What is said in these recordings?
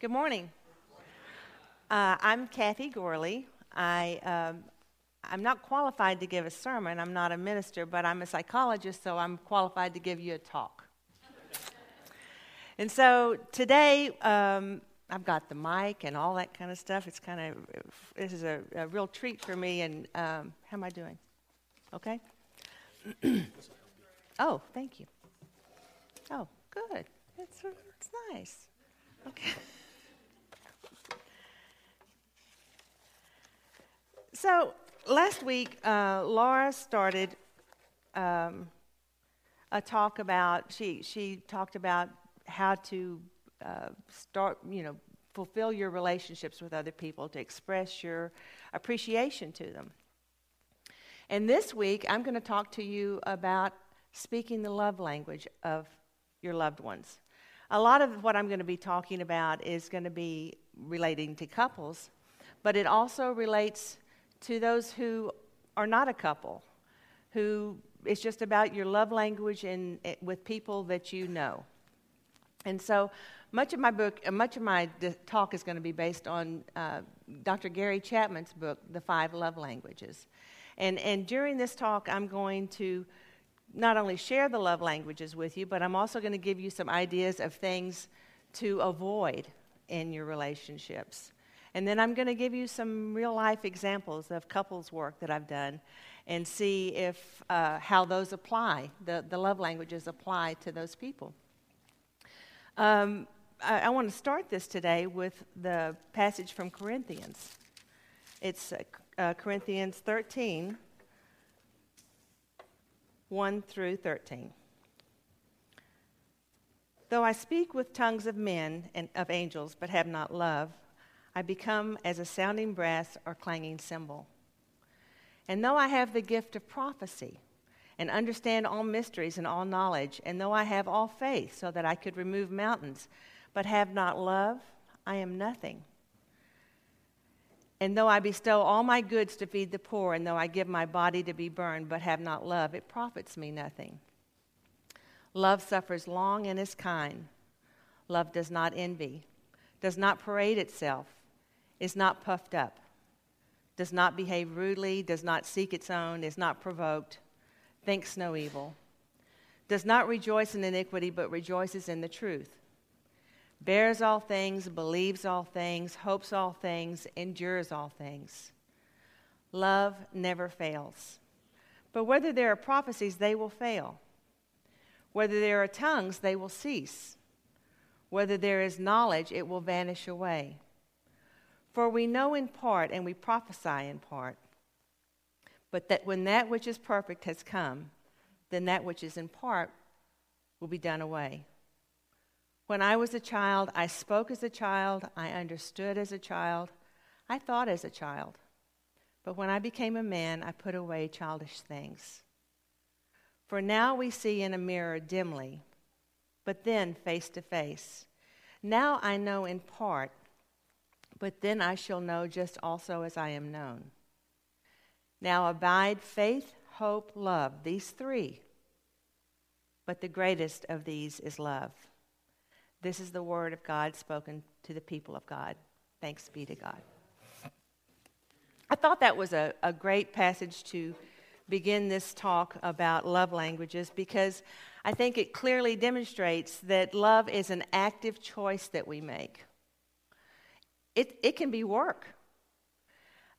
Good morning. Uh, I'm Kathy Gorley. I, um, I'm not qualified to give a sermon. I'm not a minister, but I'm a psychologist, so I'm qualified to give you a talk. and so today, um, I've got the mic and all that kind of stuff. It's kind of, this is a, a real treat for me. And um, how am I doing? Okay? oh, thank you. Oh, good. It's, it's nice. Okay. So last week, uh, Laura started um, a talk about, she, she talked about how to uh, start, you know, fulfill your relationships with other people, to express your appreciation to them. And this week, I'm going to talk to you about speaking the love language of your loved ones. A lot of what I'm going to be talking about is going to be relating to couples, but it also relates to those who are not a couple, who it's just about your love language and eh, with people that you know. And so much of my book, uh, much of my talk is going to be based on uh, Dr. Gary Chapman's book, The Five Love Languages. And, and during this talk, I'm going to not only share the love languages with you, but I'm also going to give you some ideas of things to avoid in your relationships. And then I'm going to give you some real life examples of couples work that I've done and see if uh, how those apply, the, the love languages apply to those people. Um, I, I want to start this today with the passage from Corinthians. It's uh, uh, Corinthians 13, 1 through 13. Though I speak with tongues of men and of angels, but have not love, I become as a sounding brass or clanging cymbal. And though I have the gift of prophecy and understand all mysteries and all knowledge, and though I have all faith so that I could remove mountains, but have not love, I am nothing. And though I bestow all my goods to feed the poor, and though I give my body to be burned, but have not love, it profits me nothing. Love suffers long and is kind. Love does not envy, does not parade itself is not puffed up, does not behave rudely, does not seek its own, is not provoked, thinks no evil, does not rejoice in iniquity, but rejoices in the truth, bears all things, believes all things, hopes all things, endures all things. Love never fails. But whether there are prophecies, they will fail. Whether there are tongues, they will cease. Whether there is knowledge, it will vanish away. For we know in part and we prophesy in part. But that when that which is perfect has come, then that which is in part will be done away. When I was a child, I spoke as a child, I understood as a child, I thought as a child. But when I became a man, I put away childish things. For now we see in a mirror dimly, but then face to face. Now I know in part but then I shall know just also as I am known. Now abide faith, hope, love, these three. But the greatest of these is love. This is the word of God spoken to the people of God. Thanks be to God. I thought that was a, a great passage to begin this talk about love languages because I think it clearly demonstrates that love is an active choice that we make it, it can be work.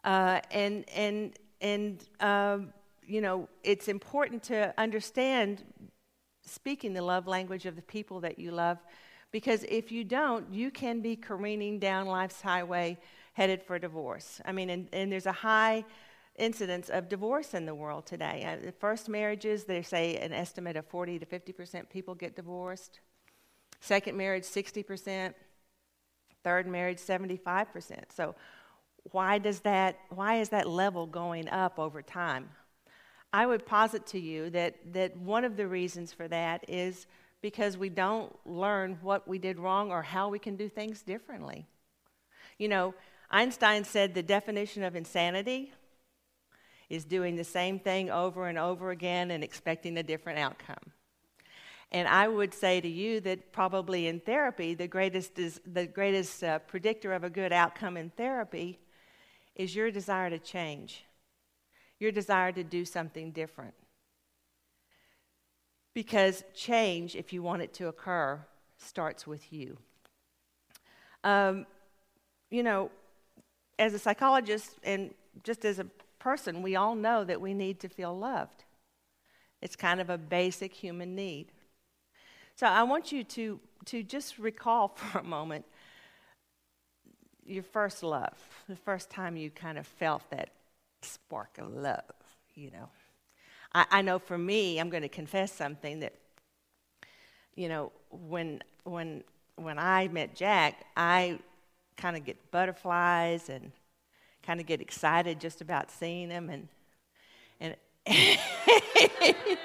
Uh, and and, and um, you know, it's important to understand speaking the love language of the people that you love because if you don't, you can be careening down life's highway headed for divorce. I mean, and, and there's a high incidence of divorce in the world today. Uh, first marriages, they say an estimate of 40 to 50% people get divorced. Second marriage, 60%. Third marriage, 75%. So why does that why is that level going up over time? I would posit to you that, that one of the reasons for that is because we don't learn what we did wrong or how we can do things differently. You know, Einstein said the definition of insanity is doing the same thing over and over again and expecting a different outcome. And I would say to you that probably in therapy, the greatest, is, the greatest uh, predictor of a good outcome in therapy is your desire to change, your desire to do something different. Because change, if you want it to occur, starts with you. Um, you know, as a psychologist and just as a person, we all know that we need to feel loved. It's kind of a basic human need. So I want you to, to just recall for a moment your first love, the first time you kind of felt that spark of love, you know. I, I know for me, I'm going to confess something that, you know, when, when, when I met Jack, I kind of get butterflies and kind of get excited just about seeing him and and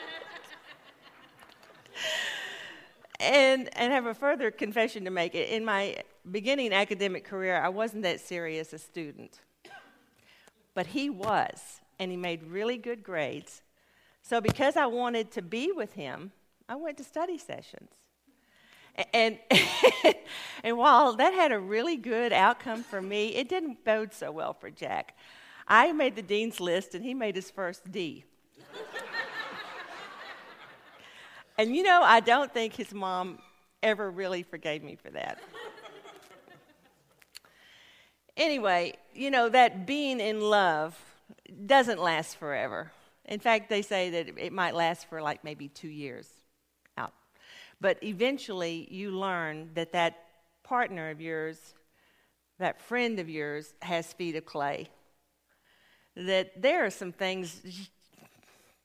and and have a further confession to make. In my beginning academic career, I wasn't that serious a student, but he was, and he made really good grades. So because I wanted to be with him, I went to study sessions. And, and while that had a really good outcome for me, it didn't bode so well for Jack. I made the dean's list, and he made his first D. and you know, I don't think his mom ever really forgave me for that. anyway, you know, that being in love doesn't last forever. In fact, they say that it might last for like maybe two years. Out. But eventually, you learn that that partner of yours, that friend of yours, has feet of clay. That there are some things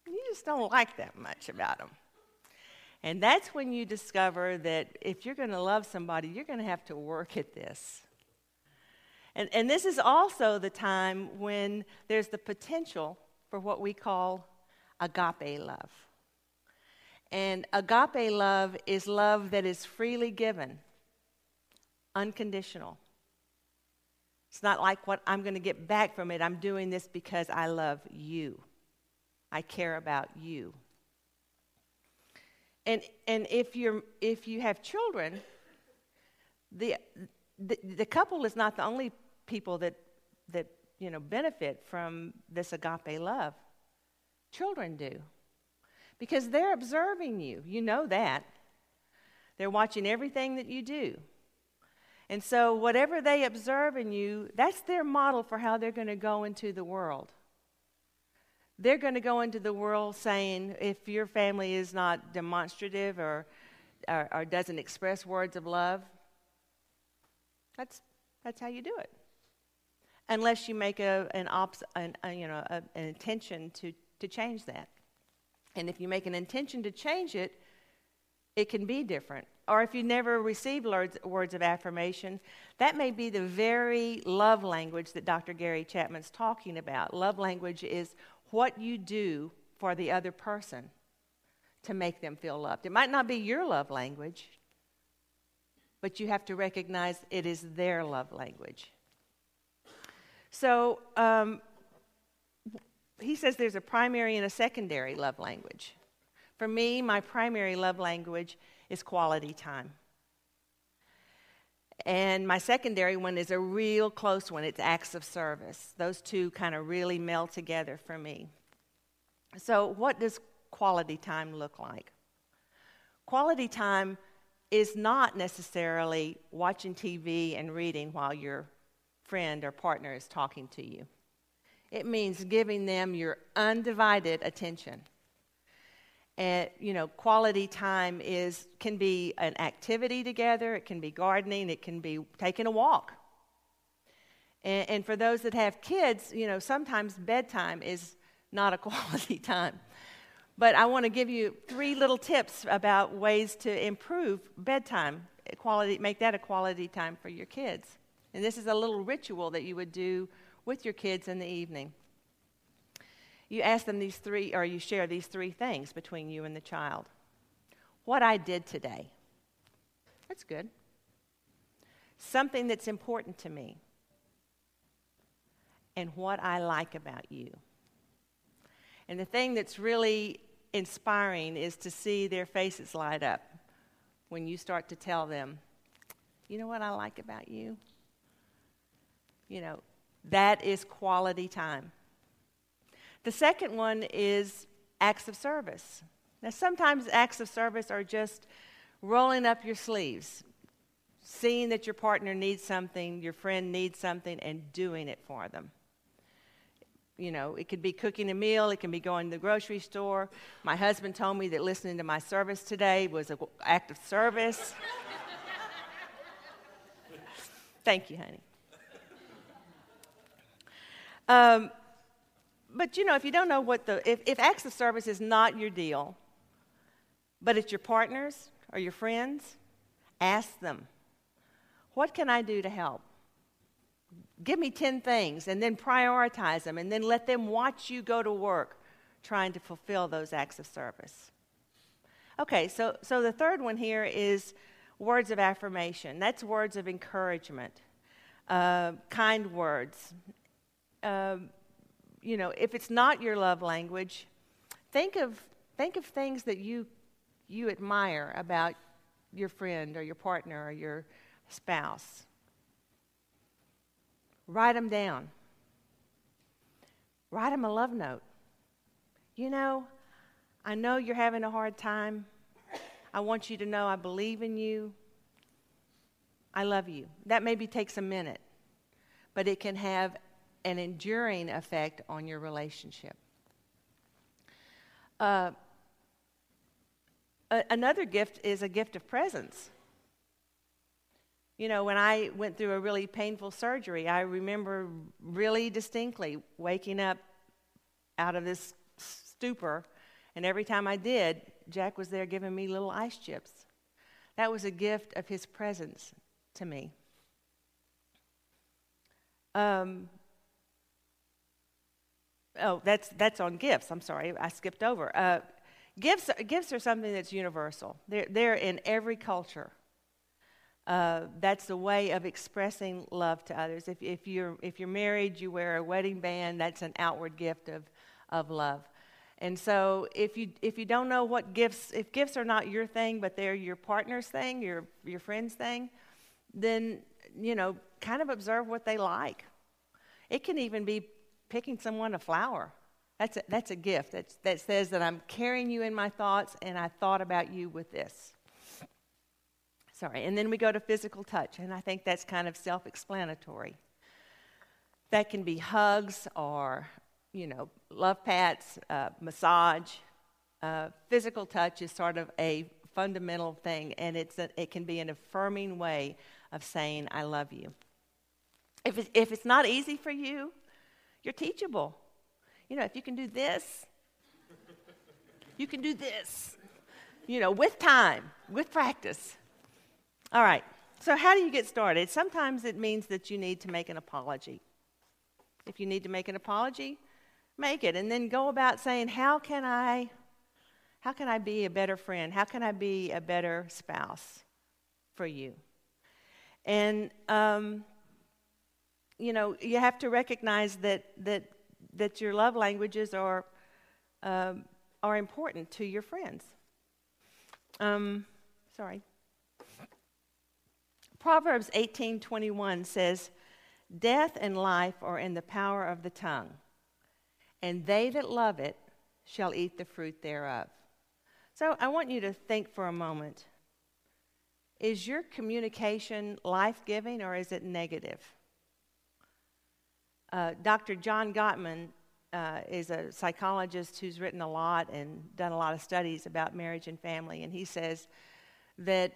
you just don't like that much about them. And that's when you discover that if you're going to love somebody, you're going to have to work at this. And, and this is also the time when there's the potential for what we call agape love. And agape love is love that is freely given, unconditional. It's not like what I'm going to get back from it. I'm doing this because I love you. I care about you. And, and if, you're, if you have children, the, the, the couple is not the only people that, that you know, benefit from this agape love. Children do because they're observing you. You know that. They're watching everything that you do. And so, whatever they observe in you, that's their model for how they're going to go into the world. They're going to go into the world saying, if your family is not demonstrative or, or, or doesn't express words of love, that's, that's how you do it. Unless you make a, an, ops, an, a, you know, a, an intention to, to change that. And if you make an intention to change it, it can be different. Or if you never receive words of affirmation, that may be the very love language that Dr. Gary Chapman's talking about. Love language is what you do for the other person to make them feel loved. It might not be your love language, but you have to recognize it is their love language. So, um, he says there's a primary and a secondary love language. For me, my primary love language is quality time. And my secondary one is a real close one. It's acts of service. Those two kind of really meld together for me. So, what does quality time look like? Quality time is not necessarily watching TV and reading while your friend or partner is talking to you. It means giving them your undivided attention. And you know, quality time is can be an activity together. It can be gardening. It can be taking a walk. And, and for those that have kids, you know, sometimes bedtime is not a quality time. But I want to give you three little tips about ways to improve bedtime quality, make that a quality time for your kids. And this is a little ritual that you would do with your kids in the evening. You ask them these three, or you share these three things between you and the child. What I did today. That's good. Something that's important to me. And what I like about you. And the thing that's really inspiring is to see their faces light up when you start to tell them, you know what I like about you? You know, that is quality time. The second one is acts of service. Now, sometimes acts of service are just rolling up your sleeves, seeing that your partner needs something, your friend needs something, and doing it for them. You know, it could be cooking a meal, it can be going to the grocery store. My husband told me that listening to my service today was an act of service. Thank you, honey. Um, but you know, if you don't know what the, if, if acts of service is not your deal, but it's your partners or your friends, ask them, what can I do to help? Give me 10 things and then prioritize them and then let them watch you go to work trying to fulfill those acts of service. Okay, so, so the third one here is words of affirmation. That's words of encouragement, uh, kind words. Uh, you know, if it's not your love language, think of, think of things that you, you admire about your friend or your partner or your spouse. Write them down. Write them a love note. You know, I know you're having a hard time. I want you to know I believe in you. I love you. That maybe takes a minute, but it can have an enduring effect on your relationship. Uh, another gift is a gift of presence. You know, when I went through a really painful surgery, I remember really distinctly waking up out of this stupor, and every time I did, Jack was there giving me little ice chips. That was a gift of his presence to me. Um, oh, that's, that's on gifts. I'm sorry, I skipped over. Uh, gifts, gifts are something that's universal, they're, they're in every culture. Uh, that's the way of expressing love to others. If, if, you're, if you're married, you wear a wedding band, that's an outward gift of, of love. And so if you, if you don't know what gifts, if gifts are not your thing, but they're your partner's thing, your, your friend's thing, then, you know, kind of observe what they like. It can even be picking someone a flower. That's a, that's a gift that's, that says that I'm carrying you in my thoughts and I thought about you with this. Sorry. And then we go to physical touch, and I think that's kind of self explanatory. That can be hugs or, you know, love pats, uh, massage. Uh, physical touch is sort of a fundamental thing, and it's a, it can be an affirming way of saying, I love you. If, if it's not easy for you, you're teachable. You know, if you can do this, you can do this, you know, with time, with practice. All right, so how do you get started? Sometimes it means that you need to make an apology. If you need to make an apology, make it and then go about saying, How can I? How can I be a better friend? How can I be a better spouse for you? And um, you know, you have to recognize that, that, that your love languages are, um, are important to your friends. Um, sorry. Proverbs 18:21 says, "Death and life are in the power of the tongue, and they that love it shall eat the fruit thereof." So I want you to think for a moment. Is your communication life-giving or is it negative? Uh, Dr. John Gottman uh, is a psychologist who's written a lot and done a lot of studies about marriage and family, and he says that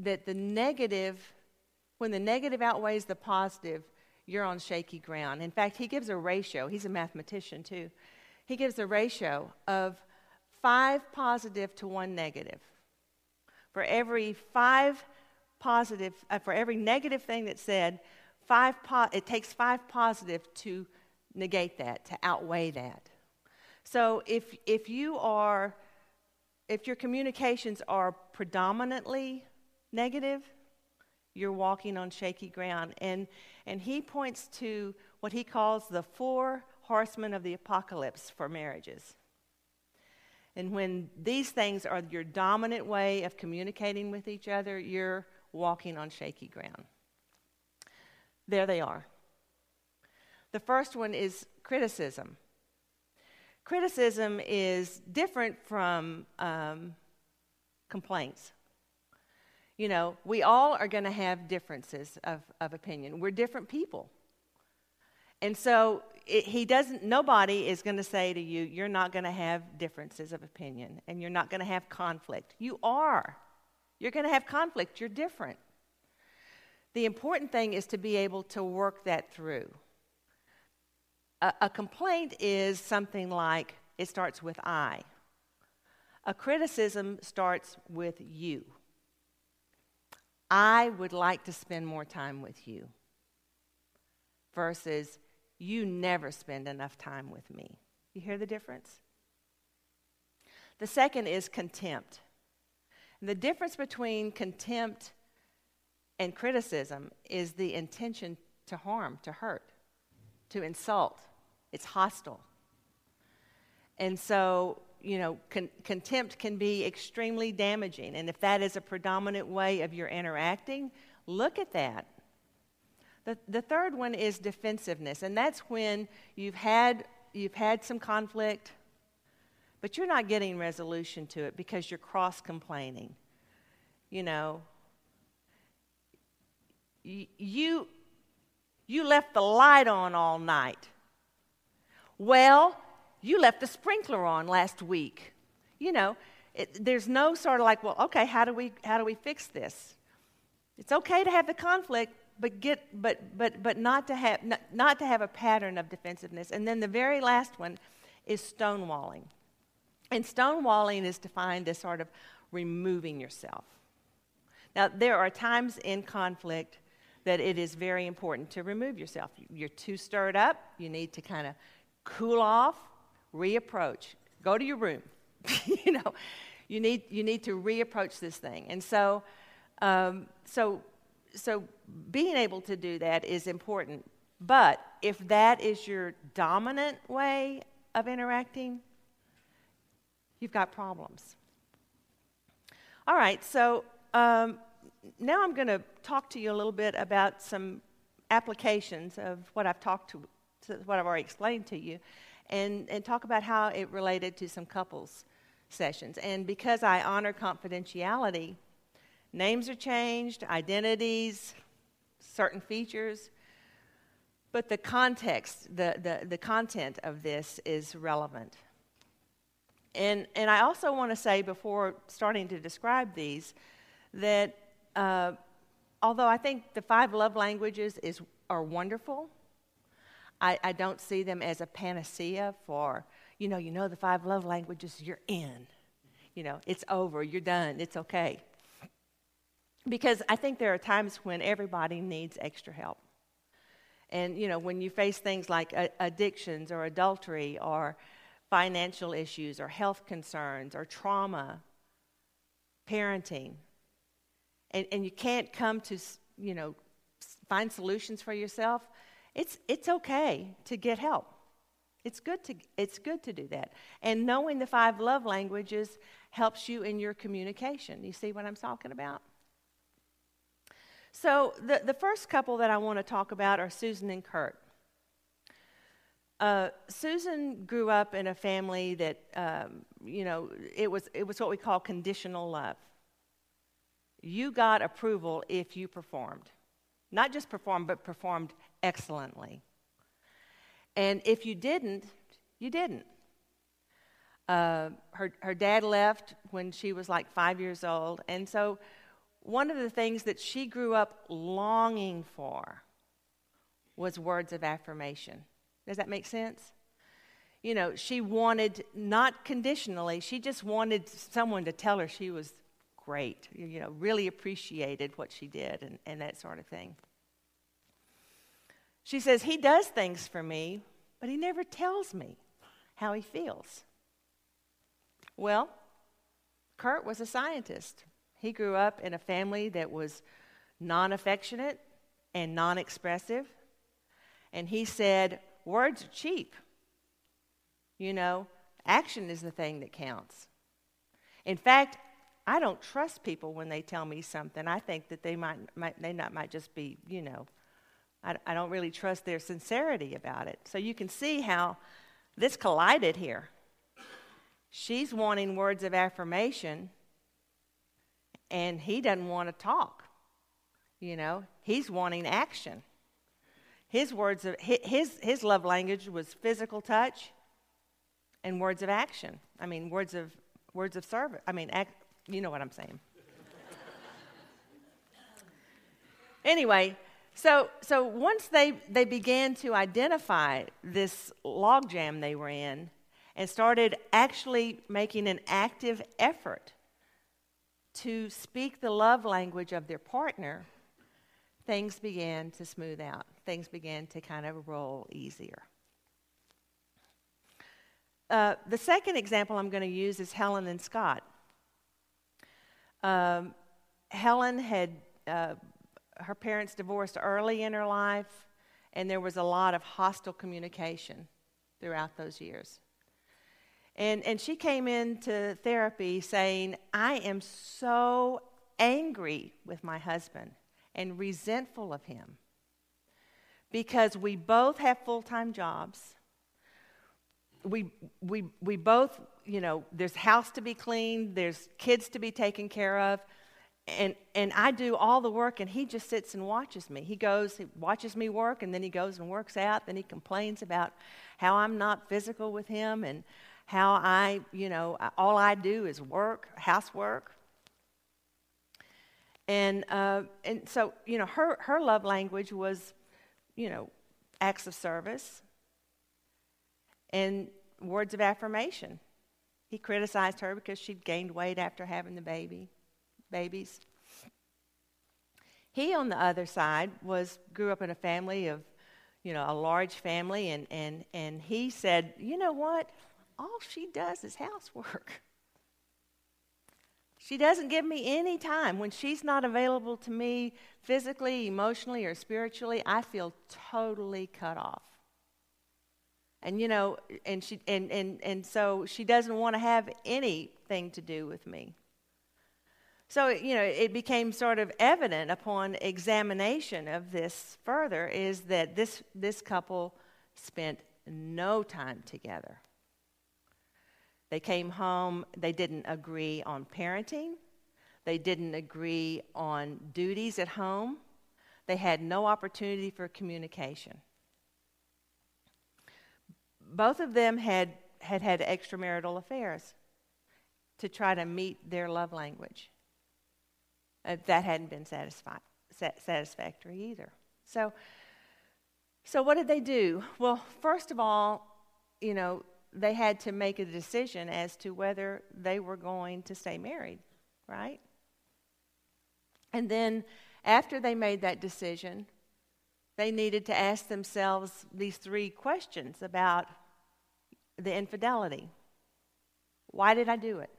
that the negative, when the negative outweighs the positive, you're on shaky ground. In fact, he gives a ratio. He's a mathematician too. He gives a ratio of five positive to one negative. For every five positive, uh, for every negative thing that's said, five po- it takes five positive to negate that, to outweigh that. So if, if you are, if your communications are predominantly negative, you're walking on shaky ground. And, and he points to what he calls the four horsemen of the apocalypse for marriages. And when these things are your dominant way of communicating with each other, you're walking on shaky ground. There they are. The first one is criticism. Criticism is different from um, complaints. You know, we all are going to have differences of, of opinion. We're different people. And so it, he doesn't, nobody is going to say to you, you're not going to have differences of opinion and you're not going to have conflict. You are. You're going to have conflict. You're different. The important thing is to be able to work that through. A, a complaint is something like it starts with I. A criticism starts with you. I would like to spend more time with you versus you never spend enough time with me. You hear the difference? The second is contempt. And the difference between contempt and criticism is the intention to harm, to hurt, to insult. It's hostile. And so, you know, con- contempt can be extremely damaging. And if that is a predominant way of your interacting, look at that. The, the third one is defensiveness, and that's when you've had, you've had some conflict, but you're not getting resolution to it because you're cross complaining. You know, you, you left the light on all night. Well, you left the sprinkler on last week. You know, it, there's no sort of like, well, okay, how do we how do we fix this? It's okay to have the conflict, but get but but but not to have not, not to have a pattern of defensiveness. And then the very last one is stonewalling. And stonewalling is defined as sort of removing yourself. Now, there are times in conflict that it is very important to remove yourself. You're too stirred up, you need to kind of cool off, reapproach, go to your room. you know, you need, you need to reapproach this thing. And so, um, so so being able to do that is important. But if that is your dominant way of interacting, you've got problems. All right, so um, now I'm going to talk to you a little bit about some applications of what I've talked to, to, what I've already explained to you, and, and talk about how it related to some couples sessions. And because I honor confidentiality, Names are changed, identities, certain features, but the context, the, the, the content of this is relevant. And, and I also want to say before starting to describe these that uh, although I think the five love languages is, are wonderful, I, I don't see them as a panacea for, you know, you know the five love languages, you're in. You know, it's over, you're done, it's okay because I think there are times when everybody needs extra help. And, you know, when you face things like addictions or adultery or financial issues or health concerns or trauma, parenting, and, and you can't come to, you know, find solutions for yourself, it's, it's okay to get help. It's good to, it's good to do that. And knowing the five love languages helps you in your communication. You see what I'm talking about? So, the, the first couple that I want to talk about are Susan and Kurt. Uh, Susan grew up in a family that, um, you know, it was, it was what we call conditional love. You got approval if you performed. Not just performed, but performed excellently. And if you didn't, you didn't. Uh, her, her dad left when she was like five years old, and so one of the things that she grew up longing for was words of affirmation. Does that make sense? You know, she wanted, not conditionally, she just wanted someone to tell her she was great, you know, really appreciated what she did and, and that sort of thing. She says, He does things for me, but He never tells me how He feels. Well, Kurt was a scientist. He grew up in a family that was non affectionate and non expressive. And he said, Words are cheap. You know, action is the thing that counts. In fact, I don't trust people when they tell me something. I think that they might, might they not might just be, you know, I, I don't really trust their sincerity about it. So you can see how this collided here. She's wanting words of affirmation, and he doesn't want to talk. You know, he's wanting action. His words of his his love language was physical touch and words of action. I mean, words of words of service. I mean, act, you know what I'm saying. anyway, so so once they they began to identify this logjam they were in and started actually making an active effort to speak the love language of their partner, things began to smooth out. Things began to kind of roll easier. Uh, the second example I'm going to use is Helen and Scott. Um, Helen had, uh, her parents divorced early in her life, and there was a lot of hostile communication throughout those years. And, and she came into therapy saying, I am so angry with my husband and resentful of him because we both have full time jobs we, we, we both, you know, there's house to be cleaned, there's kids to be taken care of, and, and I do all the work, and he just sits and watches me. He goes, he watches me work, and then he goes and works out, then he complains about how I'm not physical with him and how I, you know, all I do is work, housework. And, uh, and so, you know, her, her love language was, you know, acts of service, and words of affirmation. He criticized her because she'd gained weight after having the baby, babies. He, on the other side, was grew up in a family of, you know, a large family, and and and he said, you know what? All she does is housework. She doesn't give me any time. When she's not available to me physically, emotionally, or spiritually, I feel totally cut off and you know and she and and, and so she doesn't want to have anything to do with me. So you know it became sort of evident upon examination of this further is that this this couple spent no time together. They came home they didn't agree on parenting. They didn't agree on duties at home. They had no opportunity for communication both of them had, had had extramarital affairs to try to meet their love language. Uh, that hadn't been satisfi- satisfactory either. So, so what did they do? Well, first of all, you know, they had to make a decision as to whether they were going to stay married, right? And then after they made that decision, they needed to ask themselves these three questions about the infidelity. Why did I do it?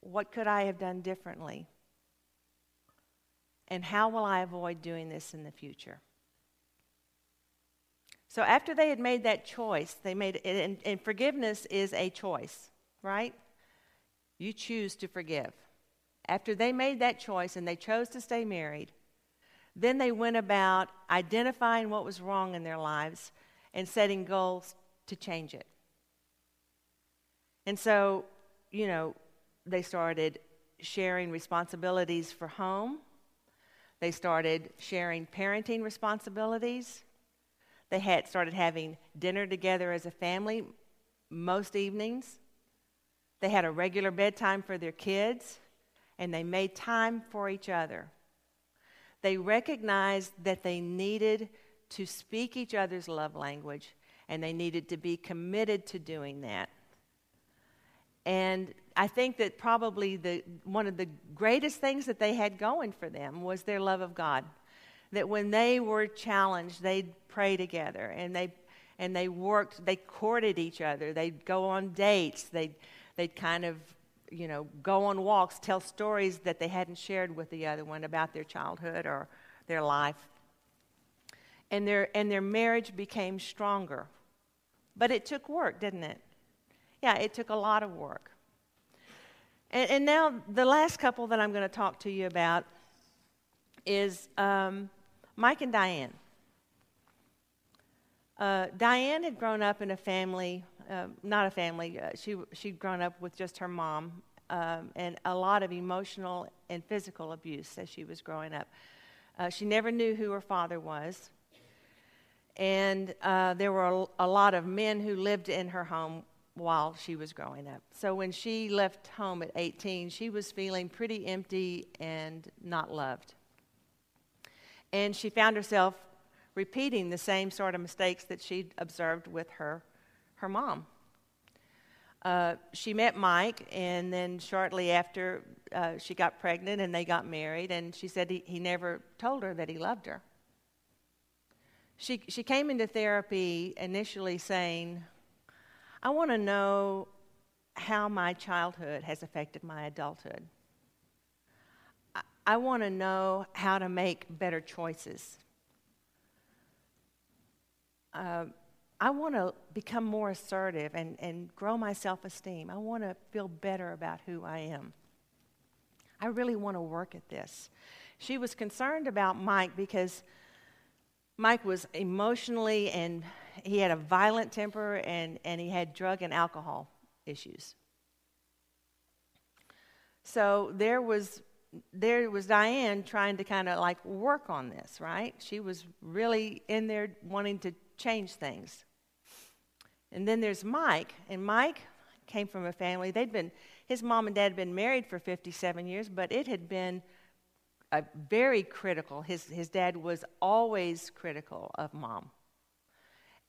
What could I have done differently? And how will I avoid doing this in the future? So, after they had made that choice, they made and, and forgiveness is a choice, right? You choose to forgive. After they made that choice and they chose to stay married, then they went about identifying what was wrong in their lives and setting goals to change it. And so, you know, they started sharing responsibilities for home. They started sharing parenting responsibilities. They had started having dinner together as a family most evenings. They had a regular bedtime for their kids, and they made time for each other. They recognized that they needed to speak each other's love language, and they needed to be committed to doing that. And I think that probably the, one of the greatest things that they had going for them was their love of God. That when they were challenged, they'd pray together and they, and they worked, they courted each other. They'd go on dates. They'd, they'd kind of you know, go on walks, tell stories that they hadn't shared with the other one about their childhood or their life. And their, and their marriage became stronger. But it took work, didn't it? yeah, it took a lot of work. And, and now, the last couple that I'm going to talk to you about is um, Mike and Diane. Uh, Diane had grown up in a family, uh, not a family, uh, she, she'd grown up with just her mom um, and a lot of emotional and physical abuse as she was growing up. Uh, she never knew who her father was. And uh, there were a, a lot of men who lived in her home while she was growing up. So when she left home at 18, she was feeling pretty empty and not loved. And she found herself repeating the same sort of mistakes that she'd observed with her, her mom. Uh, she met Mike, and then shortly after, uh, she got pregnant and they got married, and she said he, he never told her that he loved her. She, she came into therapy initially saying, I want to know how my childhood has affected my adulthood. I, I want to know how to make better choices. Uh, I want to become more assertive and, and grow my self esteem. I want to feel better about who I am. I really want to work at this. She was concerned about Mike because Mike was emotionally and he had a violent temper and, and he had drug and alcohol issues. So there was there was Diane trying to kind of like work on this, right? She was really in there wanting to change things. And then there's Mike, and Mike came from a family, they'd been, his mom and dad had been married for 57 years, but it had been very critical. His, his dad was always critical of mom.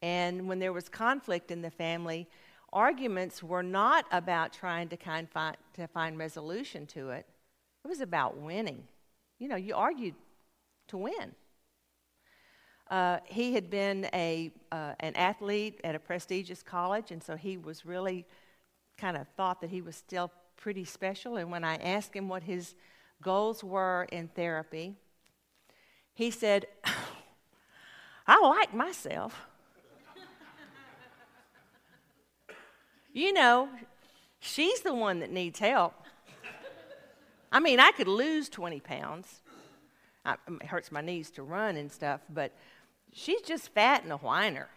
And when there was conflict in the family, arguments were not about trying to, kind find, to find resolution to it. It was about winning. You know, you argued to win. Uh, he had been a, uh, an athlete at a prestigious college, and so he was really kind of thought that he was still pretty special. And when I asked him what his goals were in therapy, he said, I like myself. you know, she's the one that needs help. I mean, I could lose 20 pounds. I, it hurts my knees to run and stuff, but she's just fat and a whiner.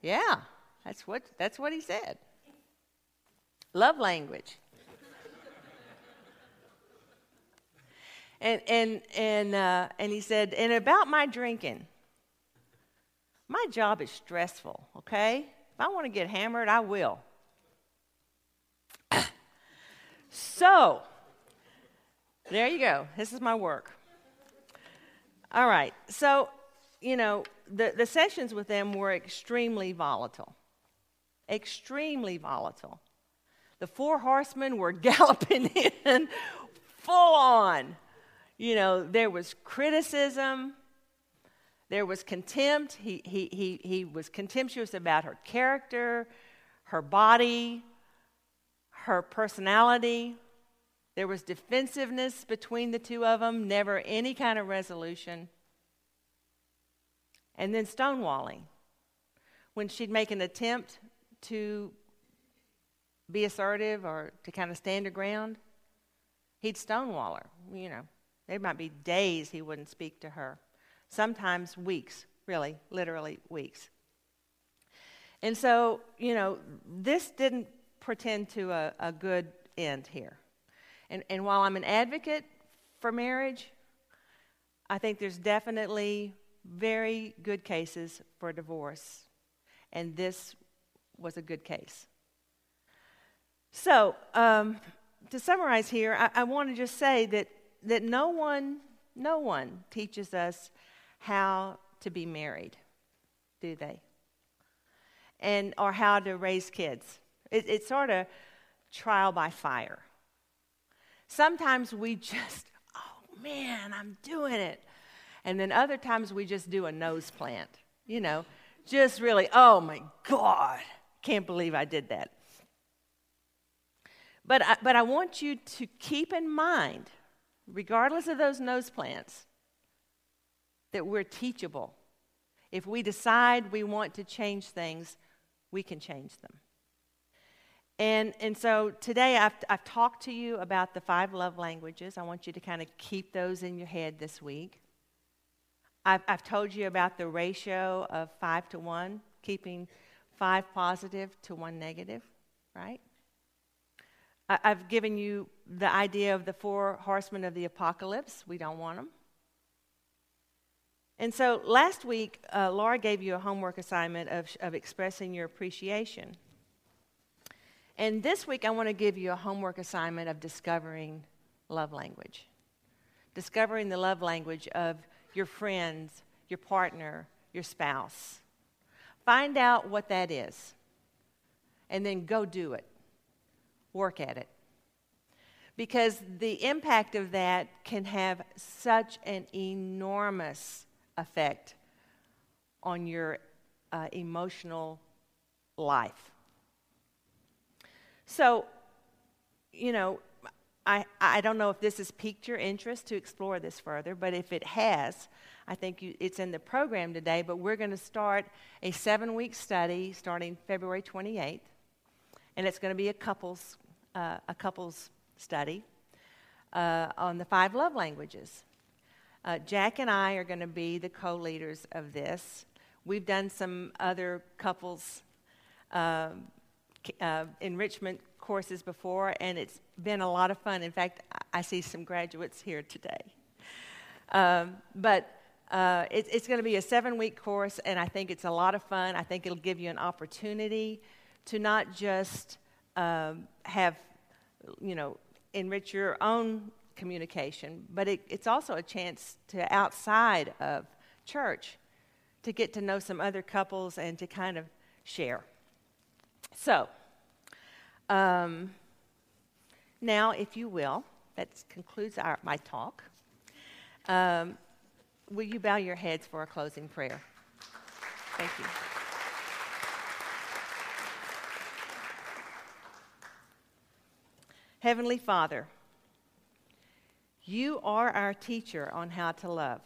Yeah, that's what, that's what he said. Love language. and, and, and, uh, and he said, and about my drinking, my job is stressful, okay? If I want to get hammered, I will. so, there you go. This is my work. All right. So you know, the, the sessions with them were extremely volatile. Extremely volatile. The four horsemen were galloping in full on. You know, there was criticism, there was contempt. He, he, he, he was contemptuous about her character, her body, her personality. There was defensiveness between the two of them, never any kind of resolution. And then stonewalling. When she'd make an attempt to be assertive or to kind of stand her ground, he'd stonewall her. You know, there might be days he wouldn't speak to her, sometimes weeks, really, literally weeks. And so, you know, this didn't pretend to a, a good end here. And, and while I'm an advocate for marriage, I think there's definitely very good cases for divorce, and this was a good case. So, um, to summarize here, I, I want to just say that, that no one, no one teaches us how to be married, do they? And or how to raise kids. It, it's sort of trial by fire. Sometimes we just, oh man, I'm doing it. And then other times we just do a nose plant, you know, just really, oh my God, can't believe I did that. But I, but I want you to keep in mind, regardless of those nose plants, that we're teachable. If we decide we want to change things, we can change them. And, and so today I've, I've talked to you about the five love languages. I want you to kind of keep those in your head this week. I've, I've told you about the ratio of five to one, keeping five positive to one negative, right? I, I've given you the idea of the four horsemen of the apocalypse. We don't want them. And so last week, uh, Laura gave you a homework assignment of, of expressing your appreciation. And this week, I want to give you a homework assignment of discovering love language. Discovering the love language of your friends, your partner, your spouse. Find out what that is, and then go do it. Work at it. Because the impact of that can have such an enormous effect on your uh, emotional life. So, you know, I, I don't know if this has piqued your interest to explore this further, but if it has, I think you, it's in the program today. But we're going to start a seven week study starting February 28th, and it's going to be a couples, uh, a couples study uh, on the five love languages. Uh, Jack and I are going to be the co leaders of this. We've done some other couples um, uh, enrichment courses before, and it's been a lot of fun. In fact, I see some graduates here today. Um, but uh, it, it's going to be a seven week course, and I think it's a lot of fun. I think it'll give you an opportunity to not just um, have, you know, enrich your own communication, but it, it's also a chance to outside of church to get to know some other couples and to kind of share. So, um, now, if you will, that concludes our, my talk. Um, will you bow your heads for a closing prayer? Thank you. Heavenly Father, you are our teacher on how to love.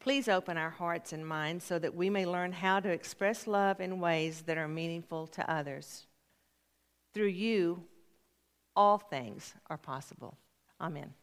Please open our hearts and minds so that we may learn how to express love in ways that are meaningful to others. Through you, all things are possible. Amen.